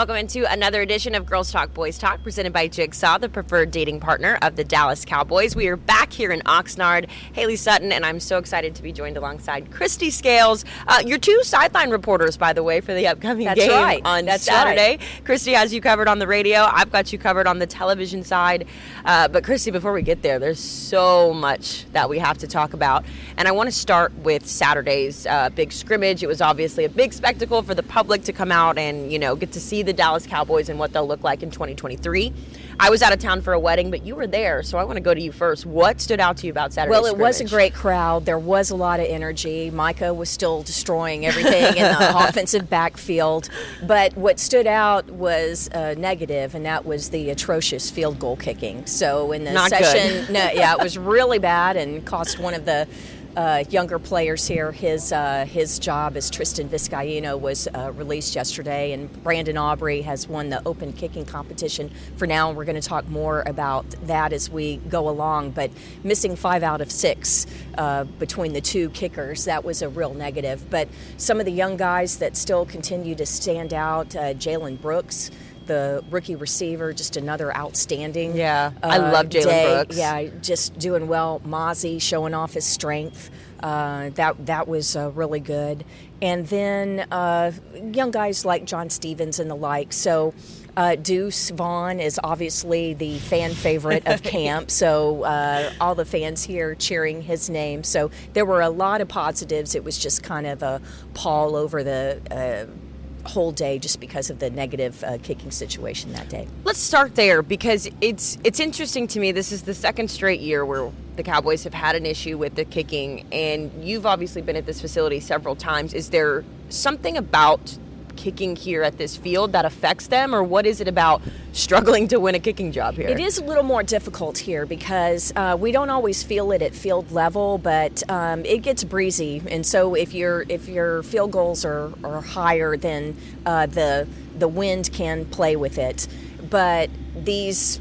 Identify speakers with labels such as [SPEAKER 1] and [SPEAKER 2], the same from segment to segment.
[SPEAKER 1] Welcome into another edition of Girls Talk Boys Talk, presented by Jigsaw, the preferred dating partner of the Dallas Cowboys. We are back here in Oxnard. Hailey Sutton, and I'm so excited to be joined alongside Kristi Scales. Uh, your two sideline reporters, by the way, for the upcoming
[SPEAKER 2] That's
[SPEAKER 1] game
[SPEAKER 2] right.
[SPEAKER 1] on
[SPEAKER 2] That's
[SPEAKER 1] Saturday.
[SPEAKER 2] right.
[SPEAKER 1] Kristi has you covered on the radio. I've got you covered on the television side. Uh, but Kristi, before we get there, there's so much that we have to talk about, and I want to start with Saturday's uh, big scrimmage. It was obviously a big spectacle for the public to come out and you know get to see the Dallas Cowboys and what they'll look like in 2023. I was out of town for a wedding, but you were there, so I want to go to you first. What stood out to you about Saturday?
[SPEAKER 2] Well, it was a great crowd. There was a lot of energy. Micah was still destroying everything in the offensive backfield. But what stood out was uh, negative, and that was the atrocious field goal kicking. So in the
[SPEAKER 1] Not
[SPEAKER 2] session, no, yeah, it was really bad and cost one of the. Uh, younger players here. His uh, his job as Tristan Vizcaino was uh, released yesterday, and Brandon Aubrey has won the open kicking competition. For now, we're going to talk more about that as we go along. But missing five out of six uh, between the two kickers, that was a real negative. But some of the young guys that still continue to stand out, uh, Jalen Brooks. The rookie receiver, just another outstanding.
[SPEAKER 1] Yeah, I love Jalen. Brooks.
[SPEAKER 2] Yeah, just doing well. Mazi showing off his strength. Uh, that that was uh, really good. And then uh, young guys like John Stevens and the like. So. Uh, Deuce Vaughn is obviously the fan favorite of camp, so uh, all the fans here cheering his name. So there were a lot of positives. It was just kind of a pall over the uh, whole day, just because of the negative uh, kicking situation that day.
[SPEAKER 1] Let's start there because it's it's interesting to me. This is the second straight year where the Cowboys have had an issue with the kicking, and you've obviously been at this facility several times. Is there something about kicking here at this field that affects them, or what is it about struggling to win a kicking job here?
[SPEAKER 2] It is a little more difficult here because uh, we don't always feel it at field level, but um, it gets breezy, and so if your if your field goals are, are higher, then uh, the the wind can play with it. But these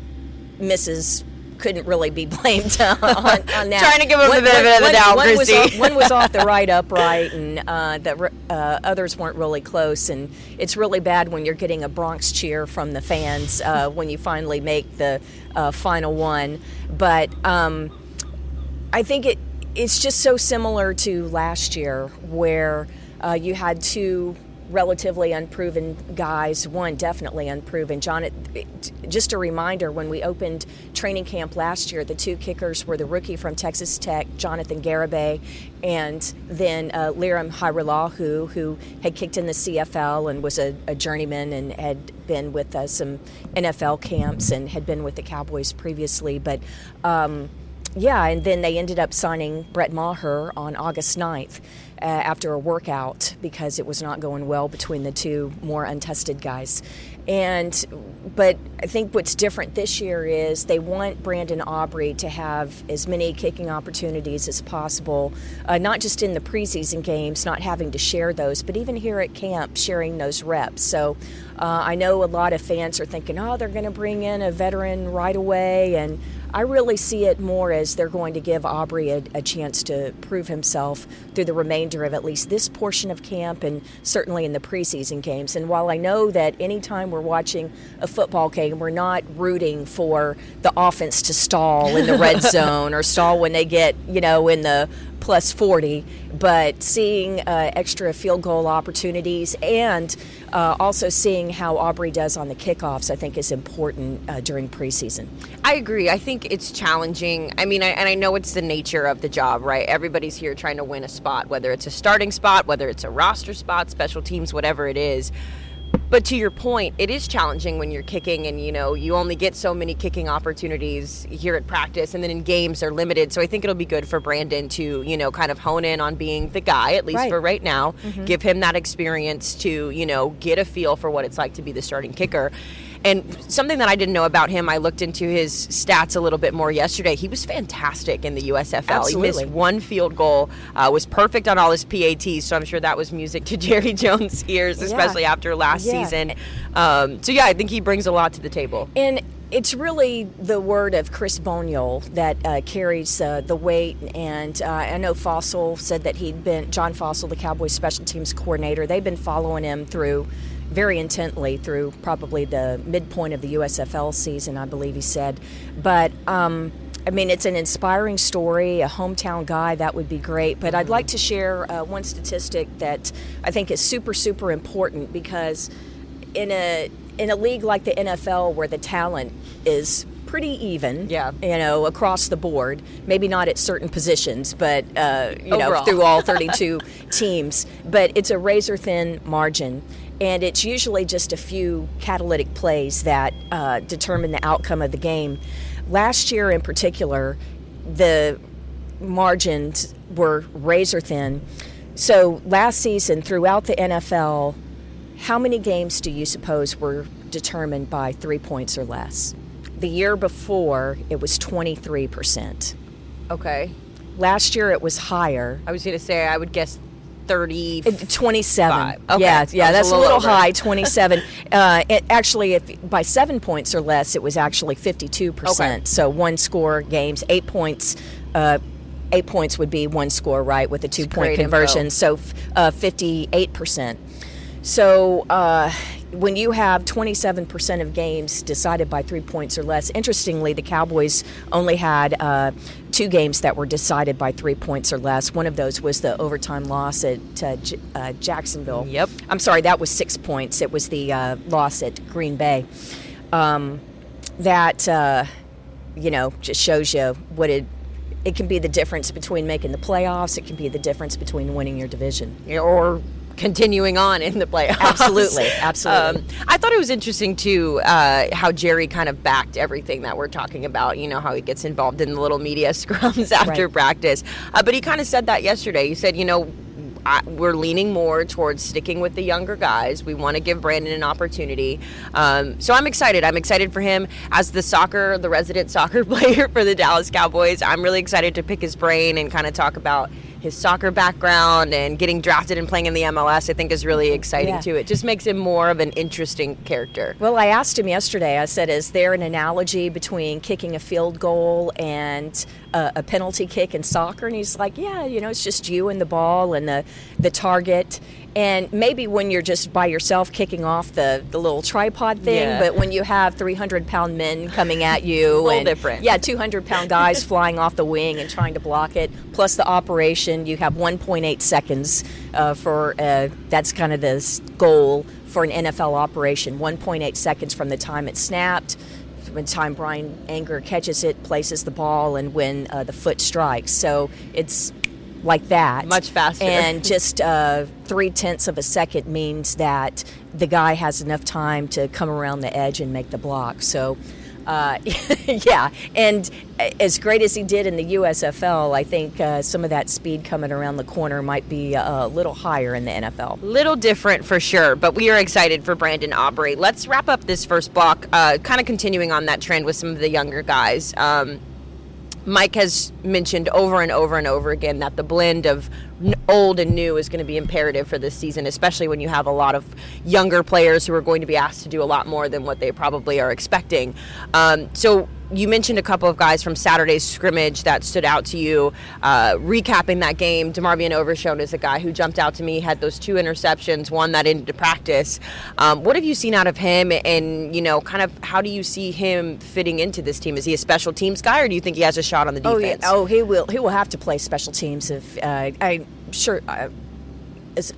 [SPEAKER 2] misses couldn't really be blamed on, on that.
[SPEAKER 1] Trying to give the
[SPEAKER 2] One-
[SPEAKER 1] benefit
[SPEAKER 2] one-
[SPEAKER 1] of the doubt,
[SPEAKER 2] one was off- one was off the right upright, and uh, the uh, others weren't really close. And it's really bad when you're getting a Bronx cheer from the fans uh, when you finally make the uh, final one. But um, I think it it's just so similar to last year, where uh, you had two relatively unproven guys, one definitely unproven. John, just a reminder when we opened training camp last year, the two kickers were the rookie from Texas Tech, Jonathan Garibay, and then uh, Lirim Hajrullahu, who had kicked in the CFL and was a, a journeyman and had been with uh, some NFL camps and had been with the Cowboys previously. But um, yeah, and then they ended up signing Brett Maher on August 9th uh, after a workout because it was not going well between the two more untested guys. And but I think what's different this year is they want Brandon Aubrey to have as many kicking opportunities as possible, uh, not just in the preseason games, not having to share those, but even here at camp, sharing those reps. So uh, I know a lot of fans are thinking, oh, they're going to bring in a veteran right away, and I really see it more as they're going to give Aubrey a, a chance to prove himself through the remainder of at least this portion of camp and certainly in the preseason games. And while I know that anytime we're watching a football game, we're not rooting for the offense to stall in the red zone or stall when they get, you know, in the plus 40, but seeing uh, extra field goal opportunities and uh, also seeing how Aubrey does on the kickoffs, I think is important uh, during preseason.
[SPEAKER 1] I agree. I think it's challenging. I mean, I, and I know it's the nature of the job, right? Everybody's here trying to win a spot, whether it's a starting spot, whether it's a roster spot, special teams, whatever it is. But to your point, it is challenging when you're kicking, and you know you only get so many kicking opportunities here at practice, and then in games they're limited. So I think it'll be good for Brandon to you know kind of hone in on being the guy at least
[SPEAKER 2] Right.
[SPEAKER 1] for right now. Mm-hmm. Give him that experience to you know get a feel for what it's like to be the starting kicker. And something that I didn't know about him, I looked into his stats a little bit more yesterday. He was fantastic in the USFL. He missed one field goal, uh, was perfect on all his PATs. So I'm sure that was music to Jerry Jones' ears, especially after last
[SPEAKER 2] Yeah.
[SPEAKER 1] season. Um, so yeah, I think he brings a lot to the table.
[SPEAKER 2] And it's really the word of Chris Boniol that uh, carries uh, the weight. And uh, I know Fassel said that he'd been, John Fassel, the Cowboys special teams coordinator, they've been following him through very intently through probably the midpoint of the USFL season, I believe he said. But, um, I mean, it's an inspiring story, a hometown guy, that would be great. But I'd like to share uh, one statistic that I think is super, super important because in a in a league like the NFL where the talent is pretty even,
[SPEAKER 1] Yeah.
[SPEAKER 2] you know, across the board. Maybe not at certain positions, but uh, you know, through all 32 teams. But it's a razor thin margin, and it's usually just a few catalytic plays that uh, determine the outcome of the game. Last year, in particular, the margins were razor thin. So last season, throughout the NFL, how many games do you suppose were determined by three points or less? The year before, it was 23%.
[SPEAKER 1] Okay.
[SPEAKER 2] Last year, it was higher.
[SPEAKER 1] I was going to say, I would guess 30.
[SPEAKER 2] 27.
[SPEAKER 1] Five. Okay.
[SPEAKER 2] Yeah, yeah, that's a
[SPEAKER 1] little
[SPEAKER 2] little, high. 27. uh, it, actually, if by seven points or less, it was actually 52
[SPEAKER 1] Okay.
[SPEAKER 2] percent. So one score games, eight points. Uh, eight points would be one score, right, with a two point
[SPEAKER 1] great info.
[SPEAKER 2] conversion. So f- uh, 58 percent. So uh, when you have 27% of games decided by three points or less, interestingly, the Cowboys only had uh, two games that were decided by three points or less. One of those was the overtime loss at uh, J- uh, Jacksonville.
[SPEAKER 1] Yep.
[SPEAKER 2] I'm sorry, that was six points. It was the uh, loss at Green Bay. Um, that, uh, you know, just shows you what it. It can be the difference between making the playoffs. It can be the difference between winning your division.
[SPEAKER 1] or continuing on in the playoffs.
[SPEAKER 2] Absolutely, absolutely.
[SPEAKER 1] Um, I thought it was interesting too uh, how Jerry kind of backed everything that we're talking about. You know how he gets involved in the little media scrums after
[SPEAKER 2] Right.
[SPEAKER 1] practice, uh, but he kind of said that yesterday. He said, you know. I, we're leaning more towards sticking with the younger guys. We want to give Brandon an opportunity. Um, so I'm excited. I'm excited for him as the soccer, the resident soccer player for the Dallas Cowboys. I'm really excited to pick his brain and kind of talk about his soccer background and getting drafted and playing in the MLS. I think is really mm-hmm. exciting
[SPEAKER 2] Yeah.
[SPEAKER 1] too. It just makes him more of an interesting character.
[SPEAKER 2] Well, I asked him yesterday. I said, "Is there an analogy between kicking a field goal and a, a penalty kick in soccer?" And he's like, "Yeah, you know, it's just you and the ball and the the target." And maybe when you're just by yourself kicking off the, the little tripod thing,
[SPEAKER 1] Yeah.
[SPEAKER 2] but when you have 300 pound men coming at you,
[SPEAKER 1] Little
[SPEAKER 2] and
[SPEAKER 1] different.
[SPEAKER 2] yeah, 200 pound guys flying off the wing and trying to block it, plus the operation, you have 1.8 seconds uh, for uh, that's kind of the goal for an NFL operation 1.8 seconds from the time it snapped, from the time Bryan Anger catches it, places the ball, and when uh, the foot strikes. So it's like that.
[SPEAKER 1] Much faster.
[SPEAKER 2] And just uh, three tenths of a second means that the guy has enough time to come around the edge and make the block. So, uh, yeah. And as great as he did in the USFL, I think uh, some of that speed coming around the corner might be a little higher in the NFL.
[SPEAKER 1] Little different for sure, but we are excited for Brandon Aubrey. Let's wrap up this first block, uh, kind of continuing on that trend with some of the younger guys. Um, Mike has mentioned over and over and over again that the blend of old and new is going to be imperative for this season, especially when you have a lot of younger players who are going to be asked to do a lot more than what they probably are expecting. Um, so you mentioned a couple of guys from Saturday's scrimmage that stood out to you. Uh, recapping that game, DeMarvion Overshown is a guy who jumped out to me, had those two interceptions, one that ended practice. Um, what have you seen out of him, and you know, kind of how do you see him fitting into this team? Is he a special teams guy, or do you think he has a shot on the
[SPEAKER 2] Oh
[SPEAKER 1] defense?
[SPEAKER 2] yeah. Oh, he will. He will have to play special teams if uh, I'm sure. Uh,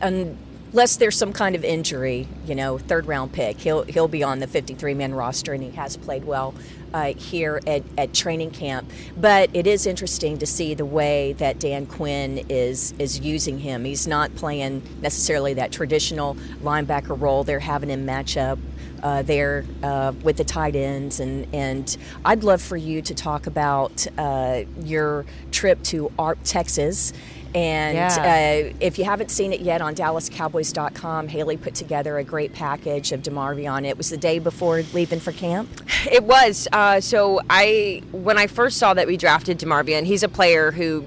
[SPEAKER 2] unless there's some kind of injury, you know, third round pick, he'll he'll be on the 53 man roster, and he has played well uh, here at, at training camp. But it is interesting to see the way that Dan Quinn is is using him. He's not playing necessarily that traditional linebacker role. They're having him match up uh, there uh, with the tight ends. And, and I'd love for you to talk about uh, your trip to Arp, Texas. And yeah. uh, if you haven't seen it yet on DallasCowboys.com, Hailey put together a great package of DeMarvion. It was the day before leaving for camp.
[SPEAKER 1] It was. Uh, so I, when I first saw that we drafted DeMarvion, he's a player who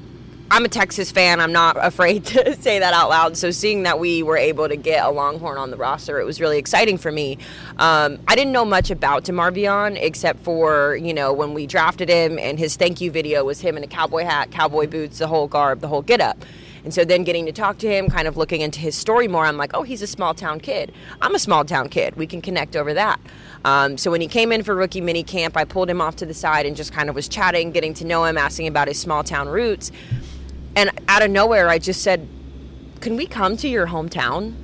[SPEAKER 1] I'm a Texas fan. I'm not afraid to say that out loud. So seeing that we were able to get a Longhorn on the roster, it was really exciting for me. Um, I didn't know much about DeMarvion except for you know when we drafted him and his thank you video was him in a cowboy hat, cowboy boots, the whole garb, the whole get up. And so then getting to talk to him, kind of looking into his story more, I'm like, oh, he's a small town kid. I'm a small town kid. We can connect over that. Um, so when he came in for rookie mini camp, I pulled him off to the side and just kind of was chatting, getting to know him, asking about his small town roots. And out of nowhere, I just said, Can we come to your hometown?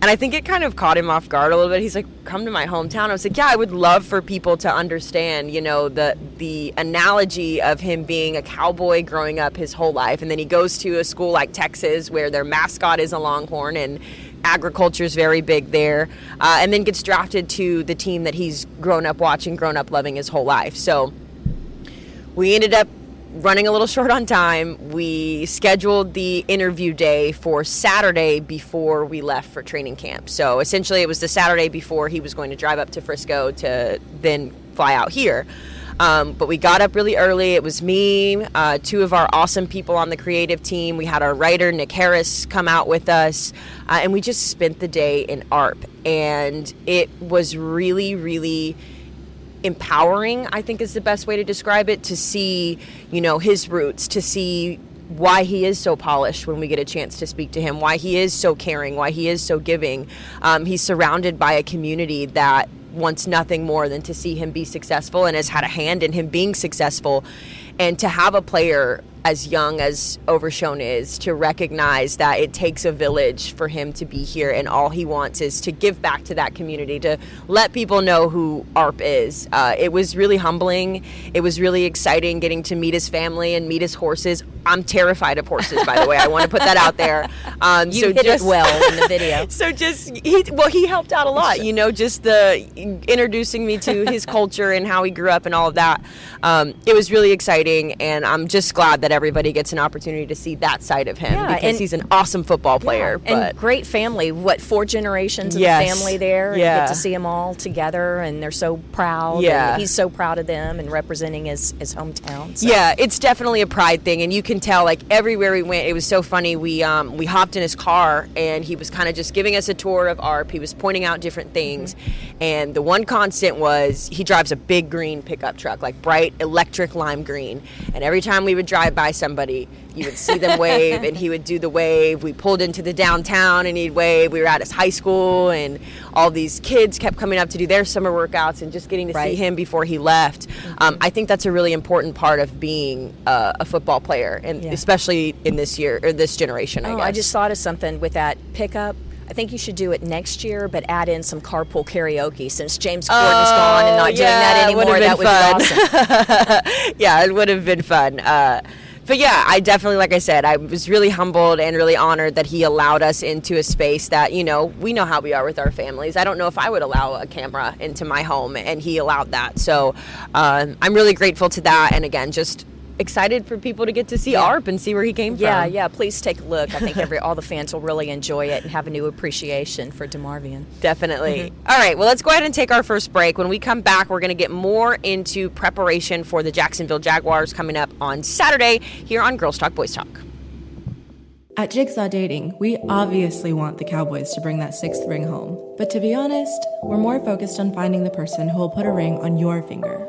[SPEAKER 1] And I think it kind of caught him off guard a little bit. He's like, "Come to my hometown." I was like, "Yeah, I would love for people to understand, you know, the the analogy of him being a cowboy growing up his whole life, and then he goes to a school like Texas where their mascot is a Longhorn, and agriculture is very big there, uh, and then gets drafted to the team that he's grown up watching, grown up loving his whole life. So we ended up running a little short on time. We scheduled the interview day for Saturday before we left for training camp. So essentially, it was the Saturday before he was going to drive up to Frisco to then fly out here. Um, but we got up really early. It was me, uh, two of our awesome people on the creative team. We had our writer, Nick Harris, come out with us, uh, and we just spent the day in Arp. And it was really, really empowering i think is the best way to describe it to see you know his roots to see why he is so polished when we get a chance to speak to him why he is so caring why he is so giving. Um, he's surrounded by a community that wants nothing more than to see him be successful and has had a hand in him being successful. And to have a player as young as Overshown is to recognize that it takes a village for him to be here and all he wants is to give back to that community to let people know who Arp is. Uh, it was really humbling. It was really exciting getting to meet his family and meet his horses. I'm terrified of horses, by the way. I want to put that out there.
[SPEAKER 2] Um, you so hit just, it well in the video.
[SPEAKER 1] so just he well he helped out a lot. You know, just the introducing me to his culture and how he grew up and all of that. Um, it was really exciting, and I'm just glad that everybody gets an opportunity to see that side of him yeah, because he's an awesome football player.
[SPEAKER 2] Yeah, and great family. What four generations of yes. the family there? Yeah, get to see them all together, and they're so proud. Yeah, he's so proud of them and representing his his hometown.
[SPEAKER 1] So. Yeah, it's definitely a pride thing, and you can tell like everywhere we went. It was so funny. We um, we hopped in his car, and he was kind of just giving us a tour of Arp. He was pointing out different things, mm-hmm. and the one constant was he drives a big green pickup truck, like bright electric lime green, and every time we would drive by somebody, you would see them wave, and he would do the wave. We pulled into the downtown, and he'd wave. We were at his high school, and all these kids kept coming up to do their summer workouts, and just getting to right. see him before he left. Mm-hmm. Um, I think that's a really important part of being uh, a football player, and yeah. especially in this year or this generation. I
[SPEAKER 2] oh,
[SPEAKER 1] guess. I
[SPEAKER 2] just thought of something with that pickup. I think you should do it next year, but add in some carpool karaoke since James Corden's oh, gone and not yeah, doing that anymore. That would be awesome.
[SPEAKER 1] yeah, it would have been fun. Uh, but yeah, I definitely, like I said, I was really humbled and really honored that he allowed us into a space that, you know, we know how we are with our families. I don't know if I would allow a camera into my home, and he allowed that. So um, I'm really grateful to that. And again, just excited for people to get to see yeah. Arp and see where he came
[SPEAKER 2] yeah, from. Yeah, yeah. Please take a look. I think every all the fans will really enjoy it and have a new appreciation for DeMarvion.
[SPEAKER 1] Definitely. Mm-hmm. All right. Well, let's go ahead and take our first break. When we come back, we're going to get more into preparation for the Jacksonville Jaguars coming up on Saturday here on Girls Talk Boys Talk.
[SPEAKER 3] At Jigsaw Dating, we obviously want the Cowboys to bring that sixth ring home. But to be honest, we're more focused on finding the person who will put a ring on your finger.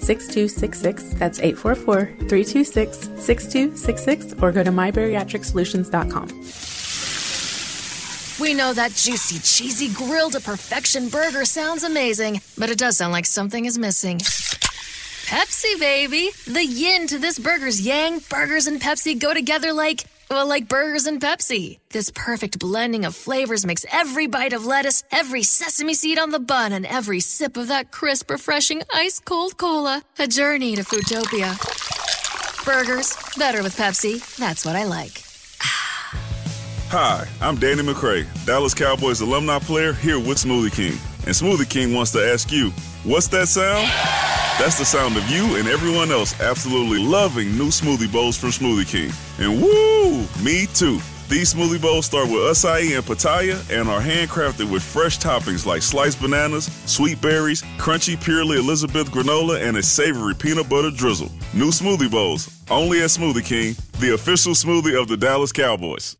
[SPEAKER 4] 6266. That's 844 326 6266 or go to mybariatricsolutions.com.
[SPEAKER 5] We know that juicy, cheesy, grilled to perfection burger sounds amazing, but it does sound like something is missing. Pepsi, baby! The yin to this burger's yang, burgers and Pepsi go together like, well, like burgers and Pepsi. This perfect blending of flavors makes every bite of lettuce, every sesame seed on the bun, and every sip of that crisp, refreshing, ice cold cola a journey to Foodtopia. Burgers, better with Pepsi. That's what I like.
[SPEAKER 6] Hi, I'm Danny McCray, Dallas Cowboys alumni player here with Smoothie King. And Smoothie King wants to ask you, what's that sound? That's the sound of you and everyone else absolutely loving new smoothie bowls from Smoothie King. And woo, me too. These smoothie bowls start with acai and pitaya and are handcrafted with fresh toppings like sliced bananas, sweet berries, crunchy purely Elizabeth granola, and a savory peanut butter drizzle. New smoothie bowls, only at Smoothie King, the official smoothie of the Dallas Cowboys.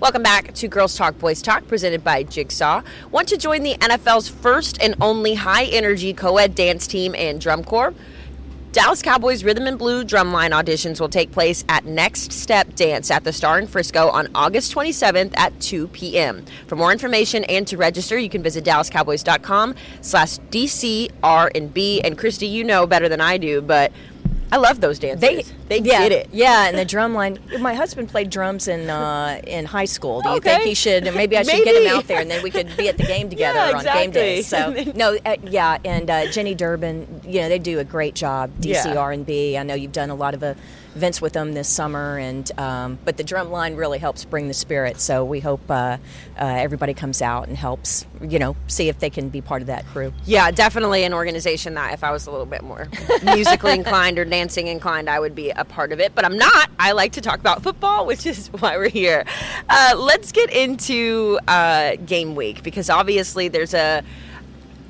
[SPEAKER 1] Welcome back to Girls Talk Boys Talk, presented by Jigsaw. Want to join the NFL's first and only high energy co ed dance team and drum corps? Dallas Cowboys Rhythm and Blue drumline auditions will take place at Next Step Dance at the Star in Frisco on August 27th at 2 p.m. For more information and to register, you can visit dallascowboys.com slash DCR&B. And Kristi, you know better than I do, but I love those dances.
[SPEAKER 2] They
[SPEAKER 1] they
[SPEAKER 2] yeah,
[SPEAKER 1] did it.
[SPEAKER 2] Yeah, and the drum line. My husband played drums in uh, in high school. Do you
[SPEAKER 1] Okay.
[SPEAKER 2] think he should? Maybe I should get him out there, and then we could be at the game together
[SPEAKER 1] Yeah,
[SPEAKER 2] on game day. So no, uh, yeah, and uh, Jenny Durbin. You know, they do a great job.
[SPEAKER 1] Yeah.
[SPEAKER 2] DCR and B. I know you've done a lot of uh, events with them this summer, and um, but the drum line really helps bring the spirit. So we hope uh, uh, everybody comes out and helps. You know, see if they can be part of that crew.
[SPEAKER 1] Yeah, definitely an organization that if I was a little bit more musically inclined or dancing inclined, I would be a part of it. But I'm not. I like to talk about football, which is why we're here. Uh, let's get into uh, game week because obviously there's a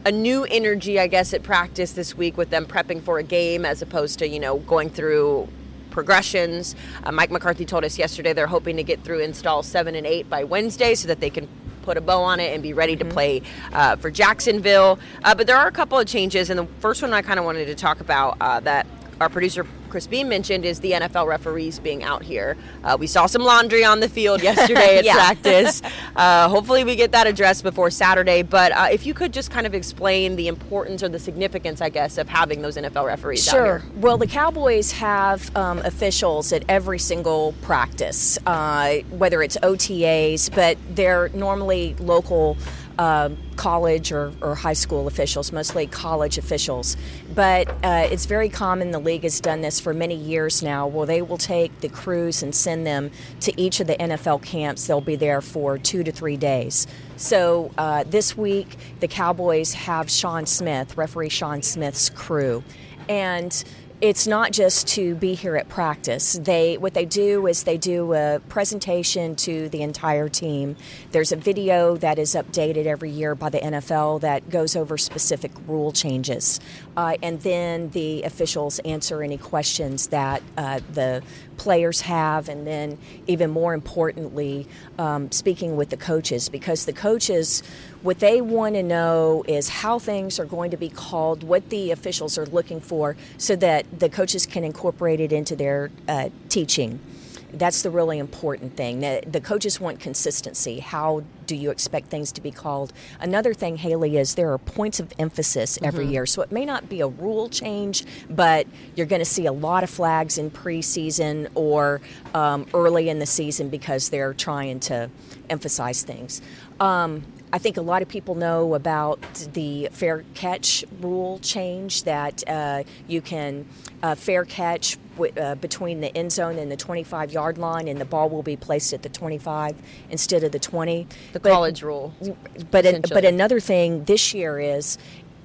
[SPEAKER 1] a new energy, I guess, at practice this week with them prepping for a game as opposed to you know going through progressions. Uh, Mike McCarthy told us yesterday they're hoping to get through install seven and eight by Wednesday so that they can put a bow on it and be ready to play uh, for Jacksonville. Uh, but there are a couple of changes, and the first one I kind of wanted to talk about uh, that our producer Chris Beam mentioned is the NFL referees being out here. Uh, we saw some laundry on the field yesterday at
[SPEAKER 2] Yeah.
[SPEAKER 1] practice. Uh, hopefully, we get that addressed before Saturday. But uh, if you could just kind of explain the importance or the significance, I guess, of having those NFL referees out
[SPEAKER 2] Sure. Well, the Cowboys have um, officials at every single practice, uh, whether it's OTAs, but they're normally local uh, college or, or high school officials, mostly college officials. But uh, it's very common, the league has done this for many years now, where they will take the crews and send them to each of the NFL camps. They'll be there for two to three days. So uh, this week, the Cowboys have Shawn Smith, referee Shawn Smith's crew and it's not just to be here at practice. They what they do is they do a presentation to the entire team. There's a video that is updated every year by the NFL that goes over specific rule changes, uh, and then the officials answer any questions that uh, the players have, and then even more importantly, um, speaking with the coaches because the coaches what they want to know is how things are going to be called, what the officials are looking for, so that the coaches can incorporate it into their uh, teaching. That's the really important thing. The, the coaches want consistency. How do you expect things to be called? Another thing, Hailey, is there are points of emphasis every
[SPEAKER 1] Mhm.
[SPEAKER 2] year. So it may not be a rule change, but you're going to see a lot of flags in preseason or um, early in the season because they're trying to emphasize things. Um, I think a lot of people know about the fair catch rule change that uh, you can uh, fair catch w- uh, between the end zone and the 25 yard line, and the ball will be placed at the 25 instead of the 20.
[SPEAKER 1] The college rule,
[SPEAKER 2] But
[SPEAKER 1] essentially.
[SPEAKER 2] but another thing this year is.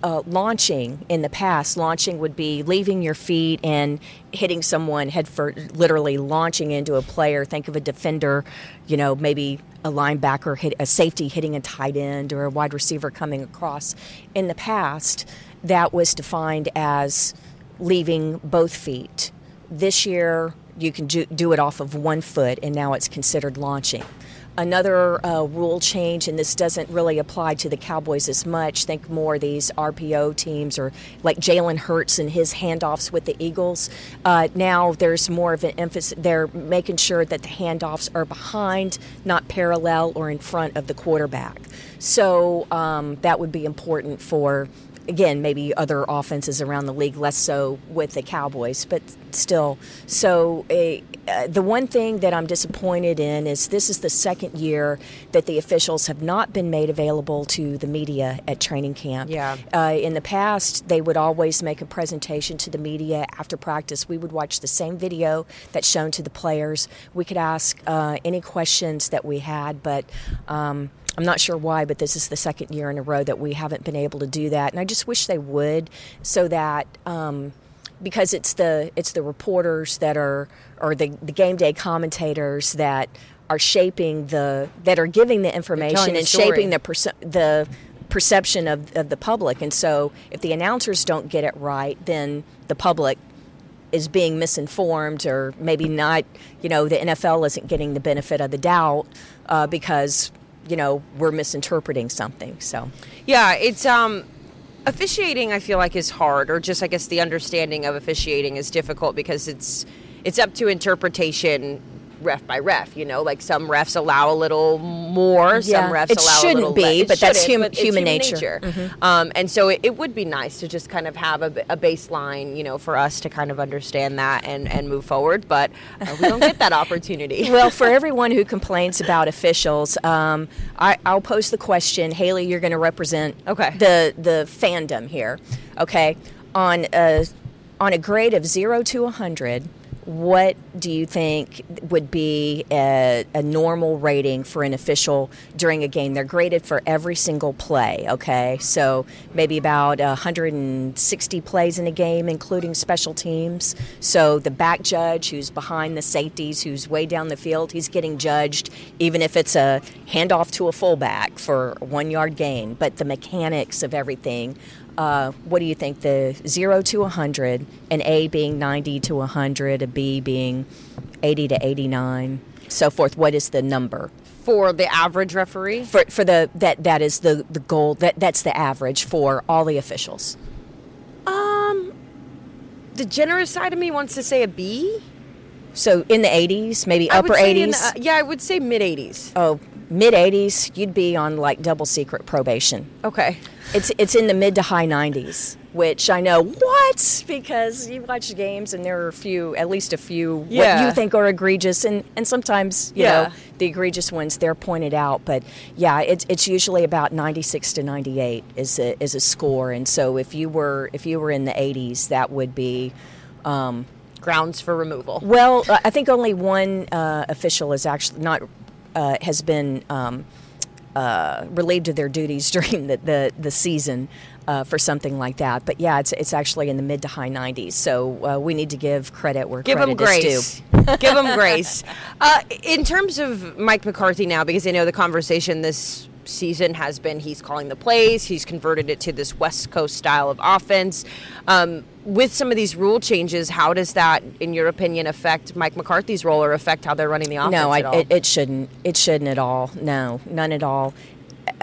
[SPEAKER 2] Uh, launching in the past, launching would be leaving your feet and hitting someone head for literally launching into a player. Think of a defender, you know, maybe a linebacker, hit, a safety hitting a tight end or a wide receiver coming across. In the past, that was defined as leaving both feet. This year, you can do, do it off of one foot, and now it's considered launching. Another uh, rule change, and this doesn't really apply to the Cowboys as much. Think more these RPO teams or like Jalen Hurts and his handoffs with the Eagles. Uh, now there's more of an emphasis. They're making sure that the handoffs are behind, not parallel or in front of the quarterback. So um, that would be important for again, maybe other offenses around the league, less so with the Cowboys, but still. So, uh, uh, the one thing that I'm disappointed in is this is the second year that the officials have not been made available to the media at training camp.
[SPEAKER 1] Yeah.
[SPEAKER 2] Uh, in the past, they would always make a presentation to the media after practice. We would watch the same video that's shown to the players. We could ask uh, any questions that we had, but um, I'm not sure why, but this is the second year in a row that we haven't been able to do that, and I just wish they would, so that um, because it's the it's the reporters that are or the, the game day commentators that are shaping the that are giving the information and
[SPEAKER 1] story.
[SPEAKER 2] shaping the perce- the perception of, of the public, and so if the announcers don't get it right, then the public is being misinformed or maybe not you know the NFL isn't getting the benefit of the doubt uh, because you know we're misinterpreting something so.
[SPEAKER 1] Yeah, it's um officiating I feel like is hard or just I guess the understanding of officiating is difficult because it's it's up to interpretation ref by ref, you know, like some refs allow a little more,
[SPEAKER 2] Yeah,
[SPEAKER 1] some refs
[SPEAKER 2] it
[SPEAKER 1] allow a
[SPEAKER 2] shouldn't
[SPEAKER 1] little
[SPEAKER 2] be,
[SPEAKER 1] less. It
[SPEAKER 2] but that's
[SPEAKER 1] shouldn't,
[SPEAKER 2] hum-
[SPEAKER 1] but it's
[SPEAKER 2] human nature. Mhm.
[SPEAKER 1] Um, and so it, it would be nice to just kind of have a, a baseline, you know, for us to kind of understand that and, and move forward, but uh, we don't get that opportunity.
[SPEAKER 2] well, for everyone who complains about officials, um, I, I'll pose the question, Hailey. You're going to represent
[SPEAKER 1] Okay.
[SPEAKER 2] the the fandom here. Okay, on a on a grade of zero to hundred, what do you think would be a, a normal rating for an official during a game? They're graded for every single play. Okay, so maybe about 160 plays in a game, including special teams. So the back judge, who's behind the safeties, who's way down the field, he's getting judged, even if it's a handoff to a fullback for one yard gain. But the mechanics of everything. Uh, what do you think? The zero to 100, an A being 90 to 100, a B being 80 to 89, so forth. What is the number?
[SPEAKER 1] for the average referee,
[SPEAKER 2] for for the that that is the the goal that that's the average for all the officials.
[SPEAKER 1] um, the generous side of me wants to say a B.
[SPEAKER 2] So in the 80s, maybe
[SPEAKER 1] I
[SPEAKER 2] upper 80s.
[SPEAKER 1] the- uh, yeah, I would say mid 80s.
[SPEAKER 2] oh, mid 80s, you'd be on like double secret probation.
[SPEAKER 1] Okay.
[SPEAKER 2] It's it's in the mid to high 90s, which I know what because you watch games and there are a few, at least a few, what you think are egregious, and and sometimes you
[SPEAKER 1] Yeah.
[SPEAKER 2] know the egregious ones they're pointed out, but yeah, it's it's usually about 96 to 98 is a, is a score, and so if you were if you were in the 80s, that would be. Um,
[SPEAKER 1] Grounds for removal.
[SPEAKER 2] well, I think only one uh, official is actually not uh, has been um, uh, relieved of their duties during the the, the season uh, for something like that. But yeah, it's it's actually in the mid to high 90s. So uh, we need to give credit where
[SPEAKER 1] Give
[SPEAKER 2] credit is
[SPEAKER 1] grace.
[SPEAKER 2] due.
[SPEAKER 1] Give him grace. Uh, in terms of Mike McCarthy now, because I know the conversation this season has been he's calling the plays, he's converted it to this West Coast style of offense. Um, with some of these rule changes, how does that, in your opinion, affect Mike McCarthy's role or affect how they're running the offense?
[SPEAKER 2] No, I,
[SPEAKER 1] at all?
[SPEAKER 2] it, it shouldn't. It shouldn't at all. No, none at all.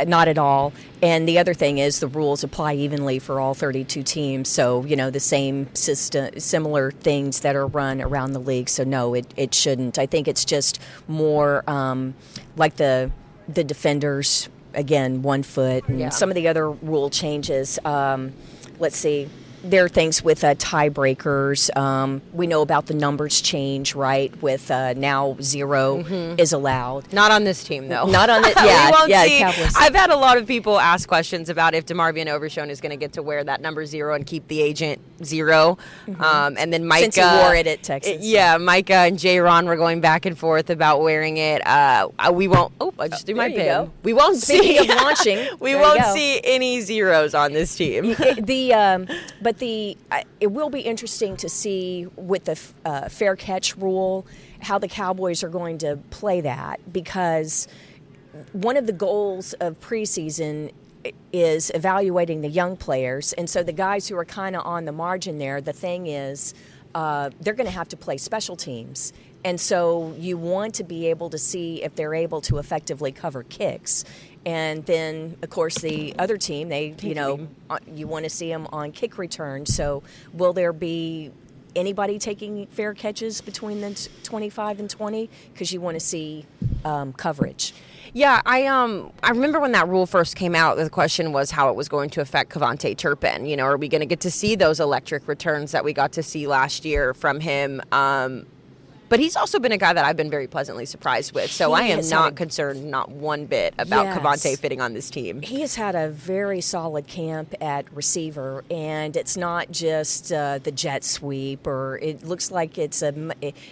[SPEAKER 2] not at all. And the other thing is the rules apply evenly for all 32 teams. So, you know, the same system, similar things that are run around the league. So, no, it, it shouldn't. I think it's just more um, like the the defenders, again, one foot, and
[SPEAKER 1] Yeah.
[SPEAKER 2] some of the other rule changes. Um, let's see. There are things with uh, tiebreakers. Um, we know about the numbers change, right? With uh, now 0 is allowed.
[SPEAKER 1] Not on this team, though.
[SPEAKER 2] Not on the- yeah,
[SPEAKER 1] we won't
[SPEAKER 2] yeah,
[SPEAKER 1] see.
[SPEAKER 2] Cowboys.
[SPEAKER 1] I've had a lot of people ask questions about if DeMarvion Overshown is going to get to wear that number zero and keep the agent 0 Um, and then Micah
[SPEAKER 2] Mm-hmm. Since he wore it at Texas.
[SPEAKER 1] Yeah, Micah and Jayron were going back and forth about wearing it. Uh, we won't. Oh, I just threw my pin. We won't
[SPEAKER 2] Speaking
[SPEAKER 1] see
[SPEAKER 2] of launching,
[SPEAKER 1] we won't see any zeros on this team.
[SPEAKER 2] The um, but the it will be interesting to see with the uh, fair catch rule how the Cowboys are going to play that because one of the goals of preseason is evaluating the young players, and so the guys who are kind of on the margin there. The thing is, uh, they're going to have to play special teams. And so you want to be able to see if they're able to effectively cover kicks. And then, of course, the other team, they, you know, uh, you want to see them on kick return. So will there be anybody taking fair catches between the 25 and 20? Because you want to see um, coverage.
[SPEAKER 1] Yeah, I um I remember when that rule first came out, the question was how it was going to affect KaVontae Turpin. You know, are we going to get to see those electric returns that we got to see last year from him? Um, but he's also been a guy that I've been very pleasantly surprised with. So
[SPEAKER 2] He
[SPEAKER 1] I am not
[SPEAKER 2] a-
[SPEAKER 1] concerned, not one bit, about
[SPEAKER 2] Yes.
[SPEAKER 1] KaVontae fitting on this team.
[SPEAKER 2] He has had a very solid camp at receiver, and it's not just uh, the jet sweep, or it looks like it's a.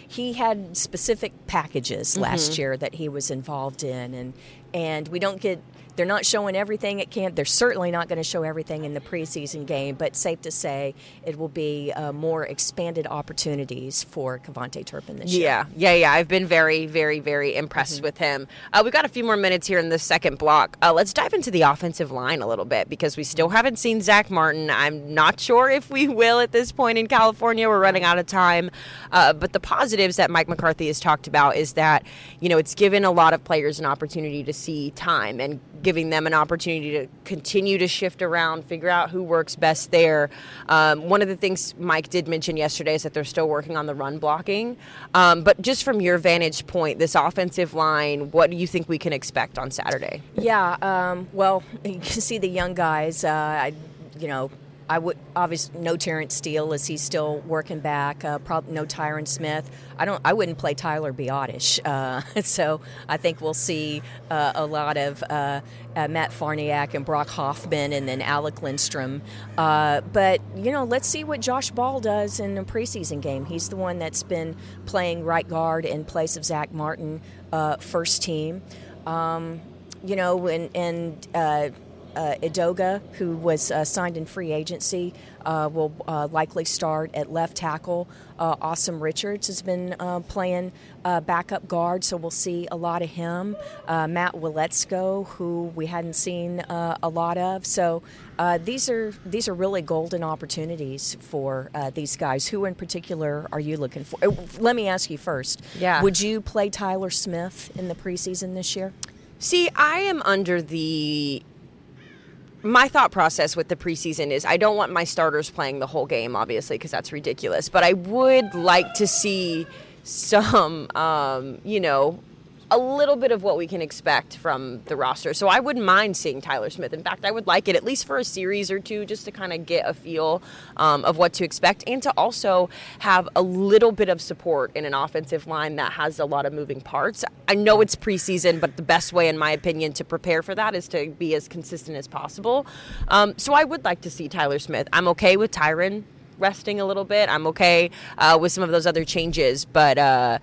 [SPEAKER 2] He had specific packages last year that he was involved in, and and we don't get. They're not showing everything at camp. They're certainly not going to show everything in the preseason game, but safe to say it will be uh, more expanded opportunities for KaVontae Turpin this year.
[SPEAKER 1] Yeah, yeah, yeah. I've been very, very, very impressed
[SPEAKER 2] Mm-hmm.
[SPEAKER 1] with him. Uh, we've got a few more minutes here in the second block. Uh, let's dive into the offensive line a little bit because we still haven't seen Zack Martin. I'm not sure if we will at this point in California. We're running out of time. Uh, but the positives that Mike McCarthy has talked about is that, you know, it's given a lot of players an opportunity to see time and giving them an opportunity to continue to shift around, figure out who works best there. Um, one of the things Mike did mention yesterday is that they're still working on the run blocking. Um, but just from your vantage point, this offensive line, what do you think we can expect on Saturday?
[SPEAKER 2] Yeah, um, well, you can see the young guys. Uh, I, you know, I would obviously no Terence Steele as he's still working back. Uh, probably no Tyron Smith. I don't. I wouldn't play Tyler Biadasz. Uh, so I think we'll see uh, a lot of uh, uh, Matt Farniok and Brock Hoffman, and then Alec Lindstrom. Uh, but you know, let's see what Josh Ball does in a preseason game. He's the one that's been playing right guard in place of Zack Martin, first team. Um, you know, and and uh, Edoga, who was uh, signed in free agency, uh, will uh, likely start at left tackle. Uh, Asim Richards has been uh, playing uh, backup guard, so we'll see a lot of him. Uh, Matt Waletzko, who we hadn't seen uh, a lot of. So uh, these are these are really golden opportunities for uh, these guys. Who in particular are you looking for? Uh, Let me ask you first.
[SPEAKER 1] Yeah.
[SPEAKER 2] Would you play Tyler Smith in the preseason this year?
[SPEAKER 1] See, I am under the. My thought process with the preseason is I don't want my starters playing the whole game, obviously, because that's ridiculous. But I would like to see some, um, you know, a little bit of what we can expect from the roster. So I wouldn't mind seeing Tyler Smith. In fact, I would like it at least for a series or two just to kind of get a feel um, of what to expect and to also have a little bit of support in an offensive line that has a lot of moving parts. I know it's preseason, but the best way, in my opinion, to prepare for that is to be as consistent as possible. Um, so I would like to see Tyler Smith. I'm okay with Tyron resting a little bit. I'm okay uh, with some of those other changes, but uh,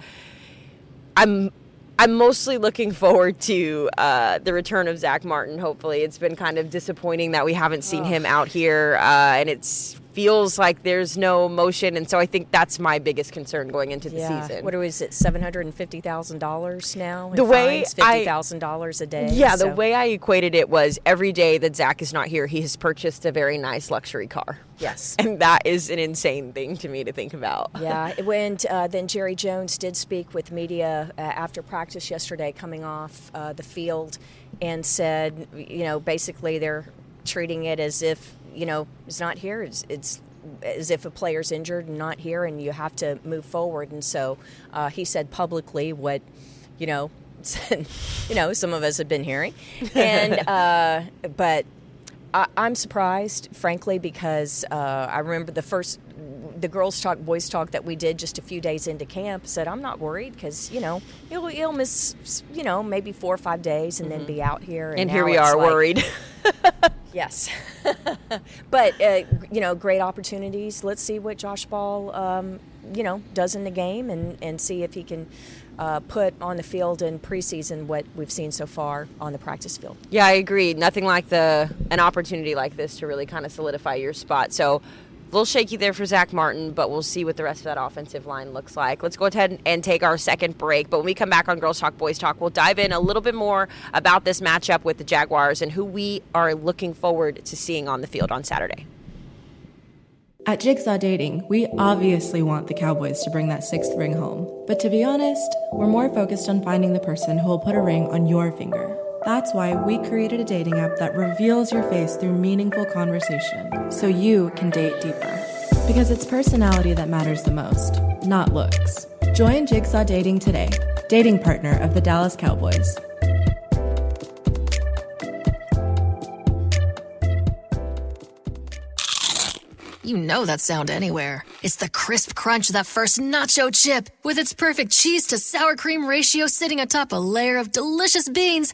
[SPEAKER 1] I'm I'm mostly looking forward to uh, the return of Zack Martin. Hopefully, it's been kind of disappointing that we haven't seen him out here, uh, and it's feels like there's no motion, and so I think that's my biggest concern going into the season.
[SPEAKER 2] yeah.
[SPEAKER 1] season.
[SPEAKER 2] What is it? Seven hundred and fifty thousand dollars now.
[SPEAKER 1] The way I-
[SPEAKER 2] fifty thousand dollars a day.
[SPEAKER 1] Yeah, the way I equated it was every day that Zack is not here, he has purchased a very nice luxury car.
[SPEAKER 2] Yes.
[SPEAKER 1] And that is an insane thing to me to think about.
[SPEAKER 2] Yeah, it went. Uh, then Jerry Jones did speak with media uh, after practice yesterday, coming off uh, the field, and said, you know, basically they're treating it as if you know it's not here. It's, it's as if a player's injured and not here, and you have to move forward. And so uh, he said publicly what, you know, you know, some of us have been hearing, and uh, but I, I'm surprised, frankly, because uh, I remember the first, the girls talk, boys talk that we did just a few days into camp. Said I'm not worried because you know he'll, he'll miss, you know, maybe four or five days and then be out here.
[SPEAKER 1] And
[SPEAKER 2] now
[SPEAKER 1] here we are
[SPEAKER 2] like-
[SPEAKER 1] worried.
[SPEAKER 2] Yes, but uh, you know, great opportunities. Let's see what Josh Ball, um, you know, does in the game, and and see if he can uh, put on the field in preseason what we've seen so far on the practice field.
[SPEAKER 1] Yeah, I agree. Nothing like the an opportunity like this to really kind of solidify your spot. So a little shaky there for Zack Martin, but we'll see what the rest of that offensive line looks like. Let's go ahead and take our second break. But when we come back on Girls Talk, Boys Talk, we'll dive in a little bit more about this matchup with the Jaguars and who we are looking forward to seeing on the field on Saturday.
[SPEAKER 3] At Jigsaw Dating, we obviously want the Cowboys to bring that sixth ring home. But to be honest, we're more focused on finding the person who will put a ring on your finger. That's why we created a dating app that reveals your face through meaningful conversation, so you can date deeper. Because it's personality that matters the most, not looks. Join Jigsaw Dating today, dating partner of the Dallas Cowboys.
[SPEAKER 5] You know that sound anywhere. It's the crisp crunch of that first nacho chip. With its perfect cheese to sour cream ratio sitting atop a layer of delicious beans,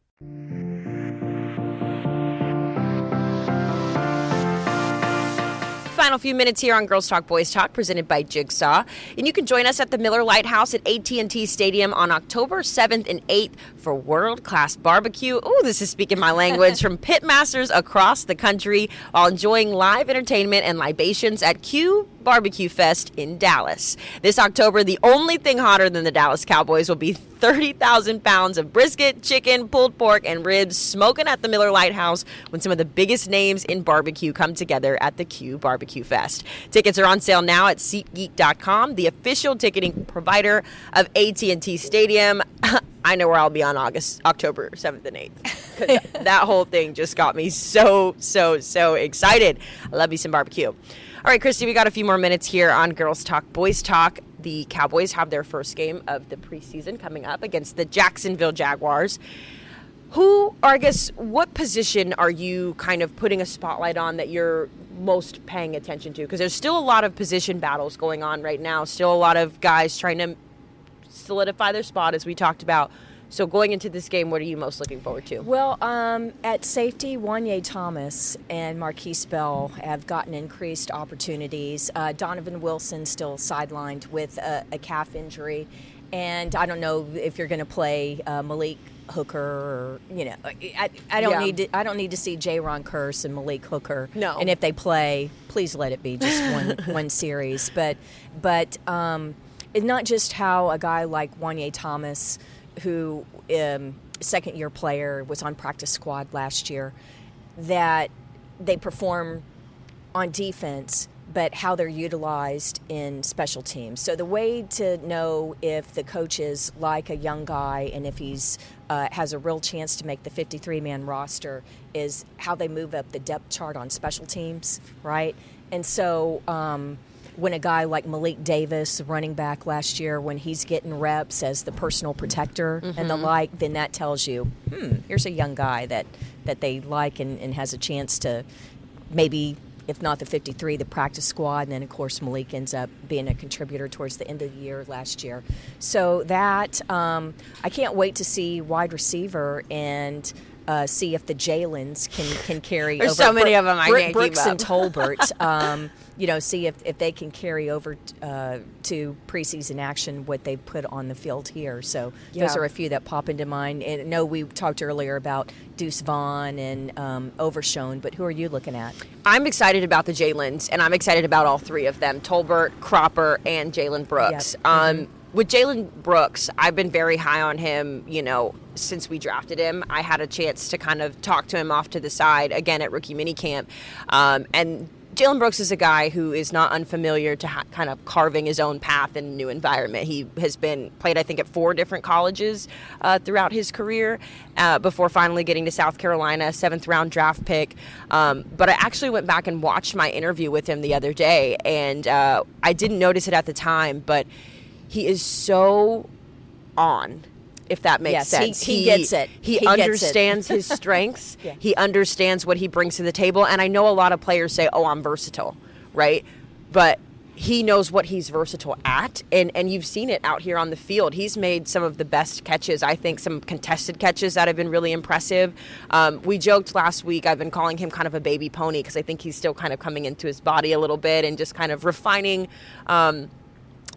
[SPEAKER 1] Final few minutes here on Girls Talk Boys Talk presented by Jigsaw. And you can join us at the Miller Lite House at AT&T Stadium on October 7th and 8th for world-class barbecue. Oh, this is speaking my language from pitmasters across the country while enjoying live entertainment and libations at Q Barbecue Fest in Dallas. This October, the only thing hotter than the Dallas Cowboys will be 30,000 pounds of brisket, chicken, pulled pork, and ribs smoking at the Miller Lite House when some of the biggest names in barbecue come together at the Q Barbecue Fest. Tickets are on sale now at SeatGeek.com, the official ticketing provider of AT&T Stadium. I know where I'll be on August, October 7th and 8th. that whole thing just got me so, so, so excited. I love me some barbecue. All right, Kristi, we got a few more minutes here on Girls Talk, Boys Talk. The Cowboys have their first game of the preseason coming up against the Jacksonville Jaguars. Who, or I guess, what position are you kind of putting a spotlight on that you're most paying attention to? Because there's still a lot of position battles going on right now. Still a lot of guys trying to solidify their spot, as we talked about. So going into this game, what are you most looking forward to?
[SPEAKER 2] Well, um, at safety, Juanyeh Thomas and Markquese Bell have gotten increased opportunities. Uh, Donovan Wilson still sidelined with a, a, calf injury, and I don't know if you're going to play uh, Malik Hooker or you know I, I don't yeah. need to I don't need to see Jayron Kearse and Malik Hooker.
[SPEAKER 1] No.
[SPEAKER 2] And if they play, please let it be just one one series. But but um, not just how a guy like Juanyeh Thomas who um, second year player was on practice squad last year that they perform on defense but how they're utilized in special teams. So the way to know if the coach is like a young guy and if he's uh, has a real chance to make the 53 man roster is how they move up the depth chart on special teams, right? And so. Um, when a guy like Malik Davis, running back last year, when he's getting reps as the personal protector mm-hmm. and the mm-hmm. like, then that tells you, hmm, here's a young guy that, that they like and, and has a chance to maybe if not the 53, the practice squad. And then, of course, Malik ends up being a contributor towards the end of the year last year. So that, um, I can't wait to see wide receiver and uh, see if the Jalen's can, can carry
[SPEAKER 1] There's
[SPEAKER 2] over.
[SPEAKER 1] so many of them I can't
[SPEAKER 2] Brooks and Tolbert. Um, you know, see if, if they can carry over uh, to preseason action what they've put on the field here. So yeah. those are a few that pop into mind. And I know we talked earlier about Deuce Vaughn and um, Overshown, but who are you looking at?
[SPEAKER 1] I'm excited about the Jalen's, and I'm excited about all three of them Tolbert, Cropper, and Jalen Brooks. Yep. Um, mm-hmm with Jalen Brooks, I've been very high on him, you know, since we drafted him. I had a chance to kind of talk to him off to the side again at rookie minicamp. Um, and Jalen Brooks is a guy who is not unfamiliar to ha- kind of carving his own path in a new environment. He has been played, I think, at four different colleges uh, throughout his career uh, before finally getting to South Carolina, seventh round draft pick. Um, but I actually went back and watched my interview with him the other day, and uh, I didn't notice it at the time, but he is so on if that makes
[SPEAKER 2] yes,
[SPEAKER 1] sense.
[SPEAKER 2] He, he, he, gets it.
[SPEAKER 1] He,
[SPEAKER 2] he
[SPEAKER 1] understands his strengths. yeah. He understands what he brings to the table. And I know a lot of players say, "Oh, I'm versatile," right? But he knows what he's versatile at, and and you've seen it out here on the field. He's made some of the best catches. I think some contested catches that have been really impressive. Um, we joked last week. I've been calling him kind of a baby pony because I think he's still kind of coming into his body a little bit and just kind of refining. Um,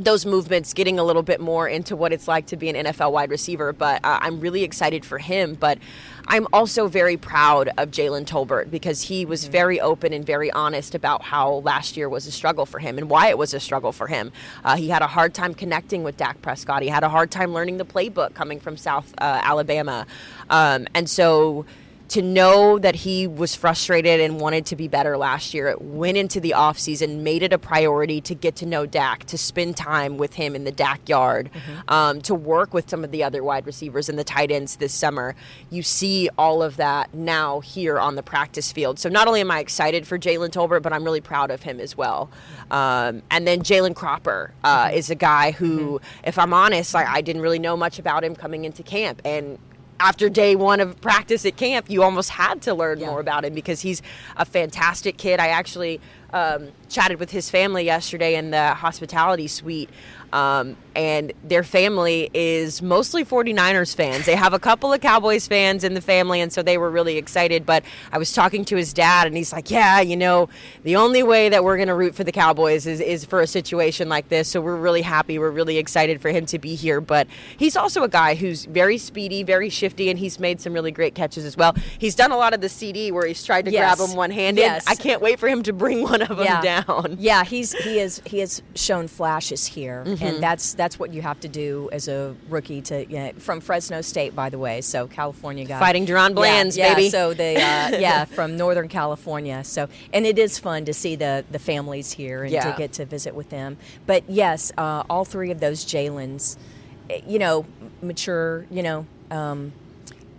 [SPEAKER 1] those movements getting a little bit more into what it's like to be an NFL wide receiver. But uh, I'm really excited for him. But I'm also very proud of Jalen Tolbert because he was mm-hmm. very open and very honest about how last year was a struggle for him and why it was a struggle for him. Uh, he had a hard time connecting with Dak Prescott. He had a hard time learning the playbook coming from South uh, Alabama. Um, and so to know that he was frustrated and wanted to be better last year, went into the offseason, made it a priority to get to know Dak, to spend time with him in the Dak yard, mm-hmm. um, to work with some of the other wide receivers and the tight ends this summer. You see all of that now here on the practice field. So not only am I excited for Jalen Tolbert, but I'm really proud of him as well. Um, and then Jalen Cropper uh, mm-hmm. is a guy who, mm-hmm. if I'm honest, like, I didn't really know much about him coming into camp. And after day one of practice at camp, you almost had to learn yeah. more about him because he's a fantastic kid. I actually um, chatted with his family yesterday in the hospitality suite. Um, and their family is mostly 49ers fans. They have a couple of Cowboys fans in the family, and so they were really excited. But I was talking to his dad, and he's like, Yeah, you know, the only way that we're going to root for the Cowboys is, is for a situation like this. So we're really happy. We're really excited for him to be here. But he's also a guy who's very speedy, very shifty, and he's made some really great catches as well. He's done a lot of the CD where he's tried to yes. grab them one handed.
[SPEAKER 2] Yes.
[SPEAKER 1] I can't wait for him to bring one of them
[SPEAKER 2] yeah.
[SPEAKER 1] down.
[SPEAKER 2] Yeah, he's he is he has shown flashes here, mm-hmm. and that's that's what you have to do as a rookie to you know, from Fresno State, by the way. So California guy
[SPEAKER 1] fighting DaRon Blands,
[SPEAKER 2] yeah,
[SPEAKER 1] baby.
[SPEAKER 2] So the uh, yeah from Northern California. So and it is fun to see the the families here and
[SPEAKER 1] yeah.
[SPEAKER 2] to get to visit with them. But yes, uh, all three of those Jalen's, eh, you know, mature, you know. Um,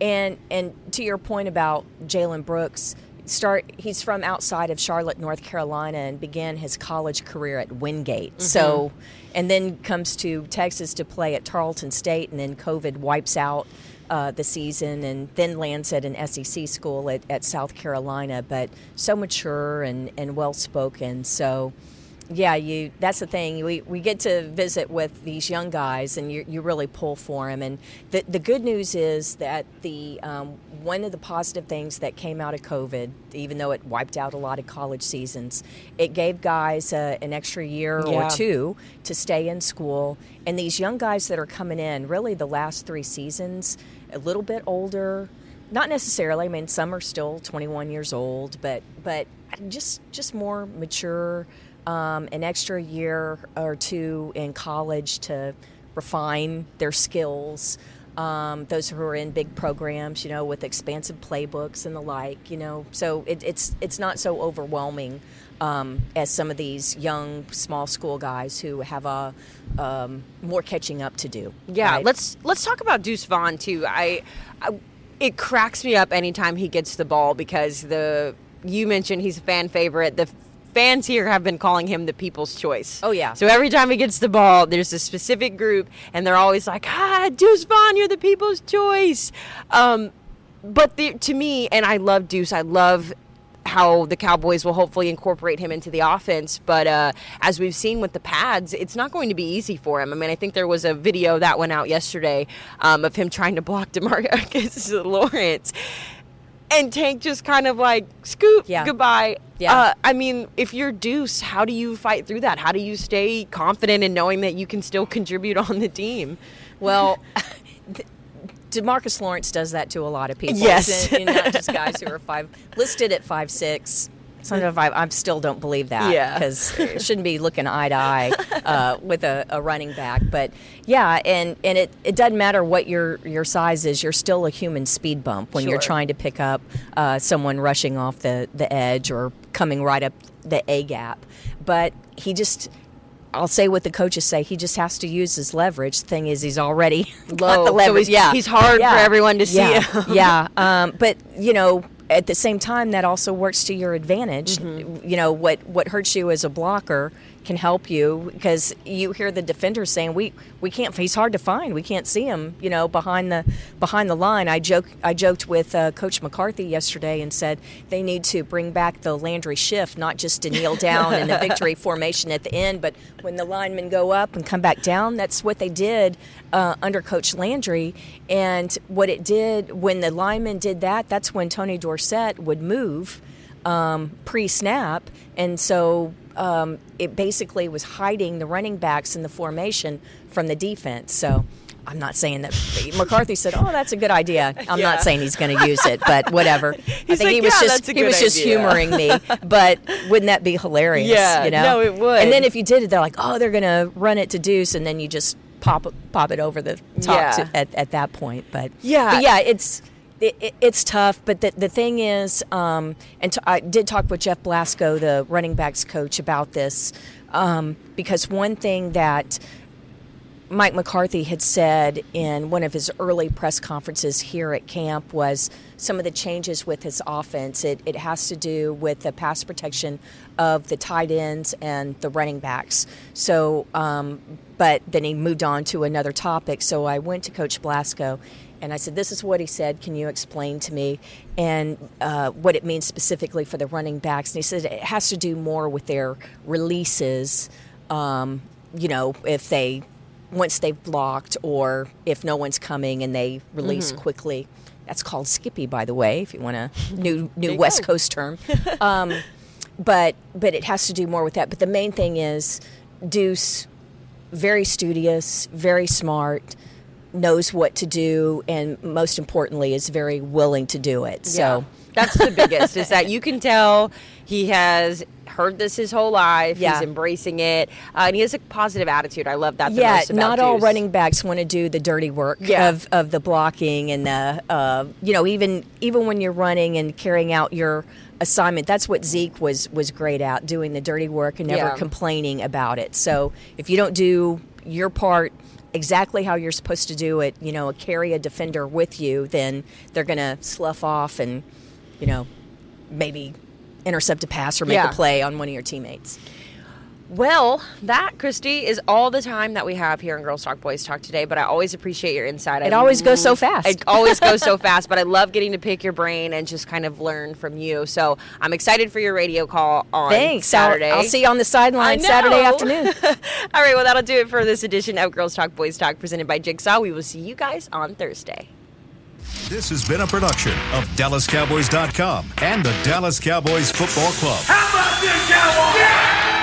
[SPEAKER 2] and and to your point about Jalen Brooks, start he's from outside of Charlotte, North Carolina and began his college career at Wingate. Mm-hmm. So and then comes to Texas to play at Tarleton State and then COVID wipes out uh, the season, and then lands at an SEC school at, at South Carolina. But so mature and, and well spoken. So yeah, you. That's the thing. We, we get to visit with these young guys, and you, you really pull for them. And the the good news is that the um, one of the positive things that came out of COVID, even though it wiped out a lot of college seasons, it gave guys uh, an extra year
[SPEAKER 1] Yeah.
[SPEAKER 2] or two to stay in school. And these young guys that are coming in, really the last three seasons, a little bit older. Not necessarily. I mean, some are still 21 years old, but but just just more mature um, an extra year or two in college to refine their skills. Um, those who are in big programs, you know, with expansive playbooks and the like, you know, so it, it's it's not so overwhelming um, as some of these young small school guys who have a um, more catching up to do.
[SPEAKER 1] Yeah,
[SPEAKER 2] right?
[SPEAKER 1] let's let's talk about Deuce Vaughn too. I, I it cracks me up anytime he gets the ball because the you mentioned he's a fan favorite. The fans here have been calling him the people's choice.
[SPEAKER 2] Oh, yeah.
[SPEAKER 1] So every time he gets the ball, there's a specific group, and they're always like, "Ah, Deuce Vaughn, you're the people's choice." Um, but the, to me, and I love Deuce. I love how the Cowboys will hopefully incorporate him into the offense. But uh, as we've seen with the pads, it's not going to be easy for him. I mean, I think there was a video that went out yesterday um, of him trying to block DeMarcus Lawrence. And Tank just kind of like scoop
[SPEAKER 2] Yeah.
[SPEAKER 1] goodbye.
[SPEAKER 2] Yeah.
[SPEAKER 1] Uh, I mean, if you're Deuce, how do you fight through that? How do you stay confident in knowing that you can still contribute on the team?
[SPEAKER 2] Well, DeMarcus Lawrence does that to a lot of people.
[SPEAKER 1] Yes.
[SPEAKER 2] and, and not just guys who are five listed at five six. Sometimes five. I still don't believe that.
[SPEAKER 1] Yeah.
[SPEAKER 2] because it shouldn't be looking eye to eye uh, with a, a running back. But yeah, and and it, it doesn't matter what your your size is. You're still a human speed bump when you're trying to pick up uh, someone rushing off the the edge or coming right up the A gap. But he just. I'll say what the coaches say. He just has to use his leverage. The thing is, he's already
[SPEAKER 1] Low,
[SPEAKER 2] the
[SPEAKER 1] so
[SPEAKER 2] leverage.
[SPEAKER 1] he's-
[SPEAKER 2] yeah,
[SPEAKER 1] he's hard for everyone to see
[SPEAKER 2] Yeah,
[SPEAKER 1] him.
[SPEAKER 2] yeah. Um, but you know, at the same time, that also works to your advantage.
[SPEAKER 1] Mm-hmm.
[SPEAKER 2] You know, what what hurts you as a blocker can help you because you hear the defenders saying, "We we can't. He's hard to find. We can't see him." You know, behind the behind the line. I joke. I joked with uh, Coach McCarthy yesterday and said they need to bring back the Landry shift, not just to kneel down in the victory formation at the end, but when the linemen go up and come back down. That's what they did uh, under Coach Landry. And what it did when the linemen did that, that's when Tony Dorsett would move um, pre snap. And so um, it basically was hiding the running backs in the formation from the defense. So I'm not saying that McCarthy said, "Oh, that's a good idea." I'm
[SPEAKER 1] Yeah.
[SPEAKER 2] not saying he's going to use it, but whatever. I think
[SPEAKER 1] like,
[SPEAKER 2] he was
[SPEAKER 1] "Yeah,
[SPEAKER 2] just he was just humoring me. But wouldn't that be hilarious?
[SPEAKER 1] Yeah,
[SPEAKER 2] you know.
[SPEAKER 1] no, it would.
[SPEAKER 2] And then if you did it, they're like, "Oh, they're going to run it to Deuce," and then you just pop it, pop it over the top
[SPEAKER 1] Yeah.
[SPEAKER 2] to, at, at that point. But
[SPEAKER 1] Yeah.
[SPEAKER 2] but yeah, it's. It, it- it's tough, but the, the thing is, um, and t- I did talk with Jeff Blasco, the running backs coach, about this um, because one thing that Mike McCarthy had said in one of his early press conferences here at camp was some of the changes with his offense. It, it has to do with the pass protection of the tight ends and the running backs. So, um, but then he moved on to another topic. So I went to Coach Blasco and I said, This is what he said. Can you explain to me? And uh, what it means specifically for the running backs. And he said it has to do more with their releases. Um, you know, if they once they've blocked or if no one's coming and they release
[SPEAKER 1] Mm-hmm.
[SPEAKER 2] quickly. That's called skippy, by the way, if you want a new new West Coast term. um, but but it has to do more with that. But the main thing is Deuce, very studious, very smart, knows what to do, and most importantly, is very willing to do it. So.
[SPEAKER 1] that's the biggest is that you can tell he has heard this his whole life.
[SPEAKER 2] Yeah.
[SPEAKER 1] He's embracing it, uh, and he has a positive attitude. I love that. The
[SPEAKER 2] yeah,
[SPEAKER 1] most about
[SPEAKER 2] not all
[SPEAKER 1] Deuce.
[SPEAKER 2] running backs want to do the dirty work
[SPEAKER 1] Yeah.
[SPEAKER 2] of, of the blocking and the uh, you know even even when you're running and carrying out your assignment. That's what Zeke was was great at doing the dirty work and never
[SPEAKER 1] Yeah.
[SPEAKER 2] complaining about it. So if you don't do your part exactly how you're supposed to do it, you know, carry a defender with you, then they're going to slough off and you know maybe intercept a pass or make
[SPEAKER 1] Yeah.
[SPEAKER 2] a play on one of your teammates.
[SPEAKER 1] Well, that, Kristi, is all the time that we have here in Girls Talk Boys Talk today, but I always appreciate your insight.
[SPEAKER 2] It
[SPEAKER 1] I
[SPEAKER 2] always goes so
[SPEAKER 1] mm,
[SPEAKER 2] fast.
[SPEAKER 1] It always goes so fast, but I love getting to pick your brain and just kind of learn from you. So I'm excited for your radio call on
[SPEAKER 2] Thanks. I'll-
[SPEAKER 1] Saturday.
[SPEAKER 2] I'll see you on the sideline Saturday afternoon.
[SPEAKER 1] all right, well, that'll do it for this edition of Girls Talk Boys Talk presented by Jigsaw. We will see you guys on Thursday.
[SPEAKER 7] This has been a production of DallasCowboys.com and the Dallas Cowboys Football Club.
[SPEAKER 8] How about this, Cowboys?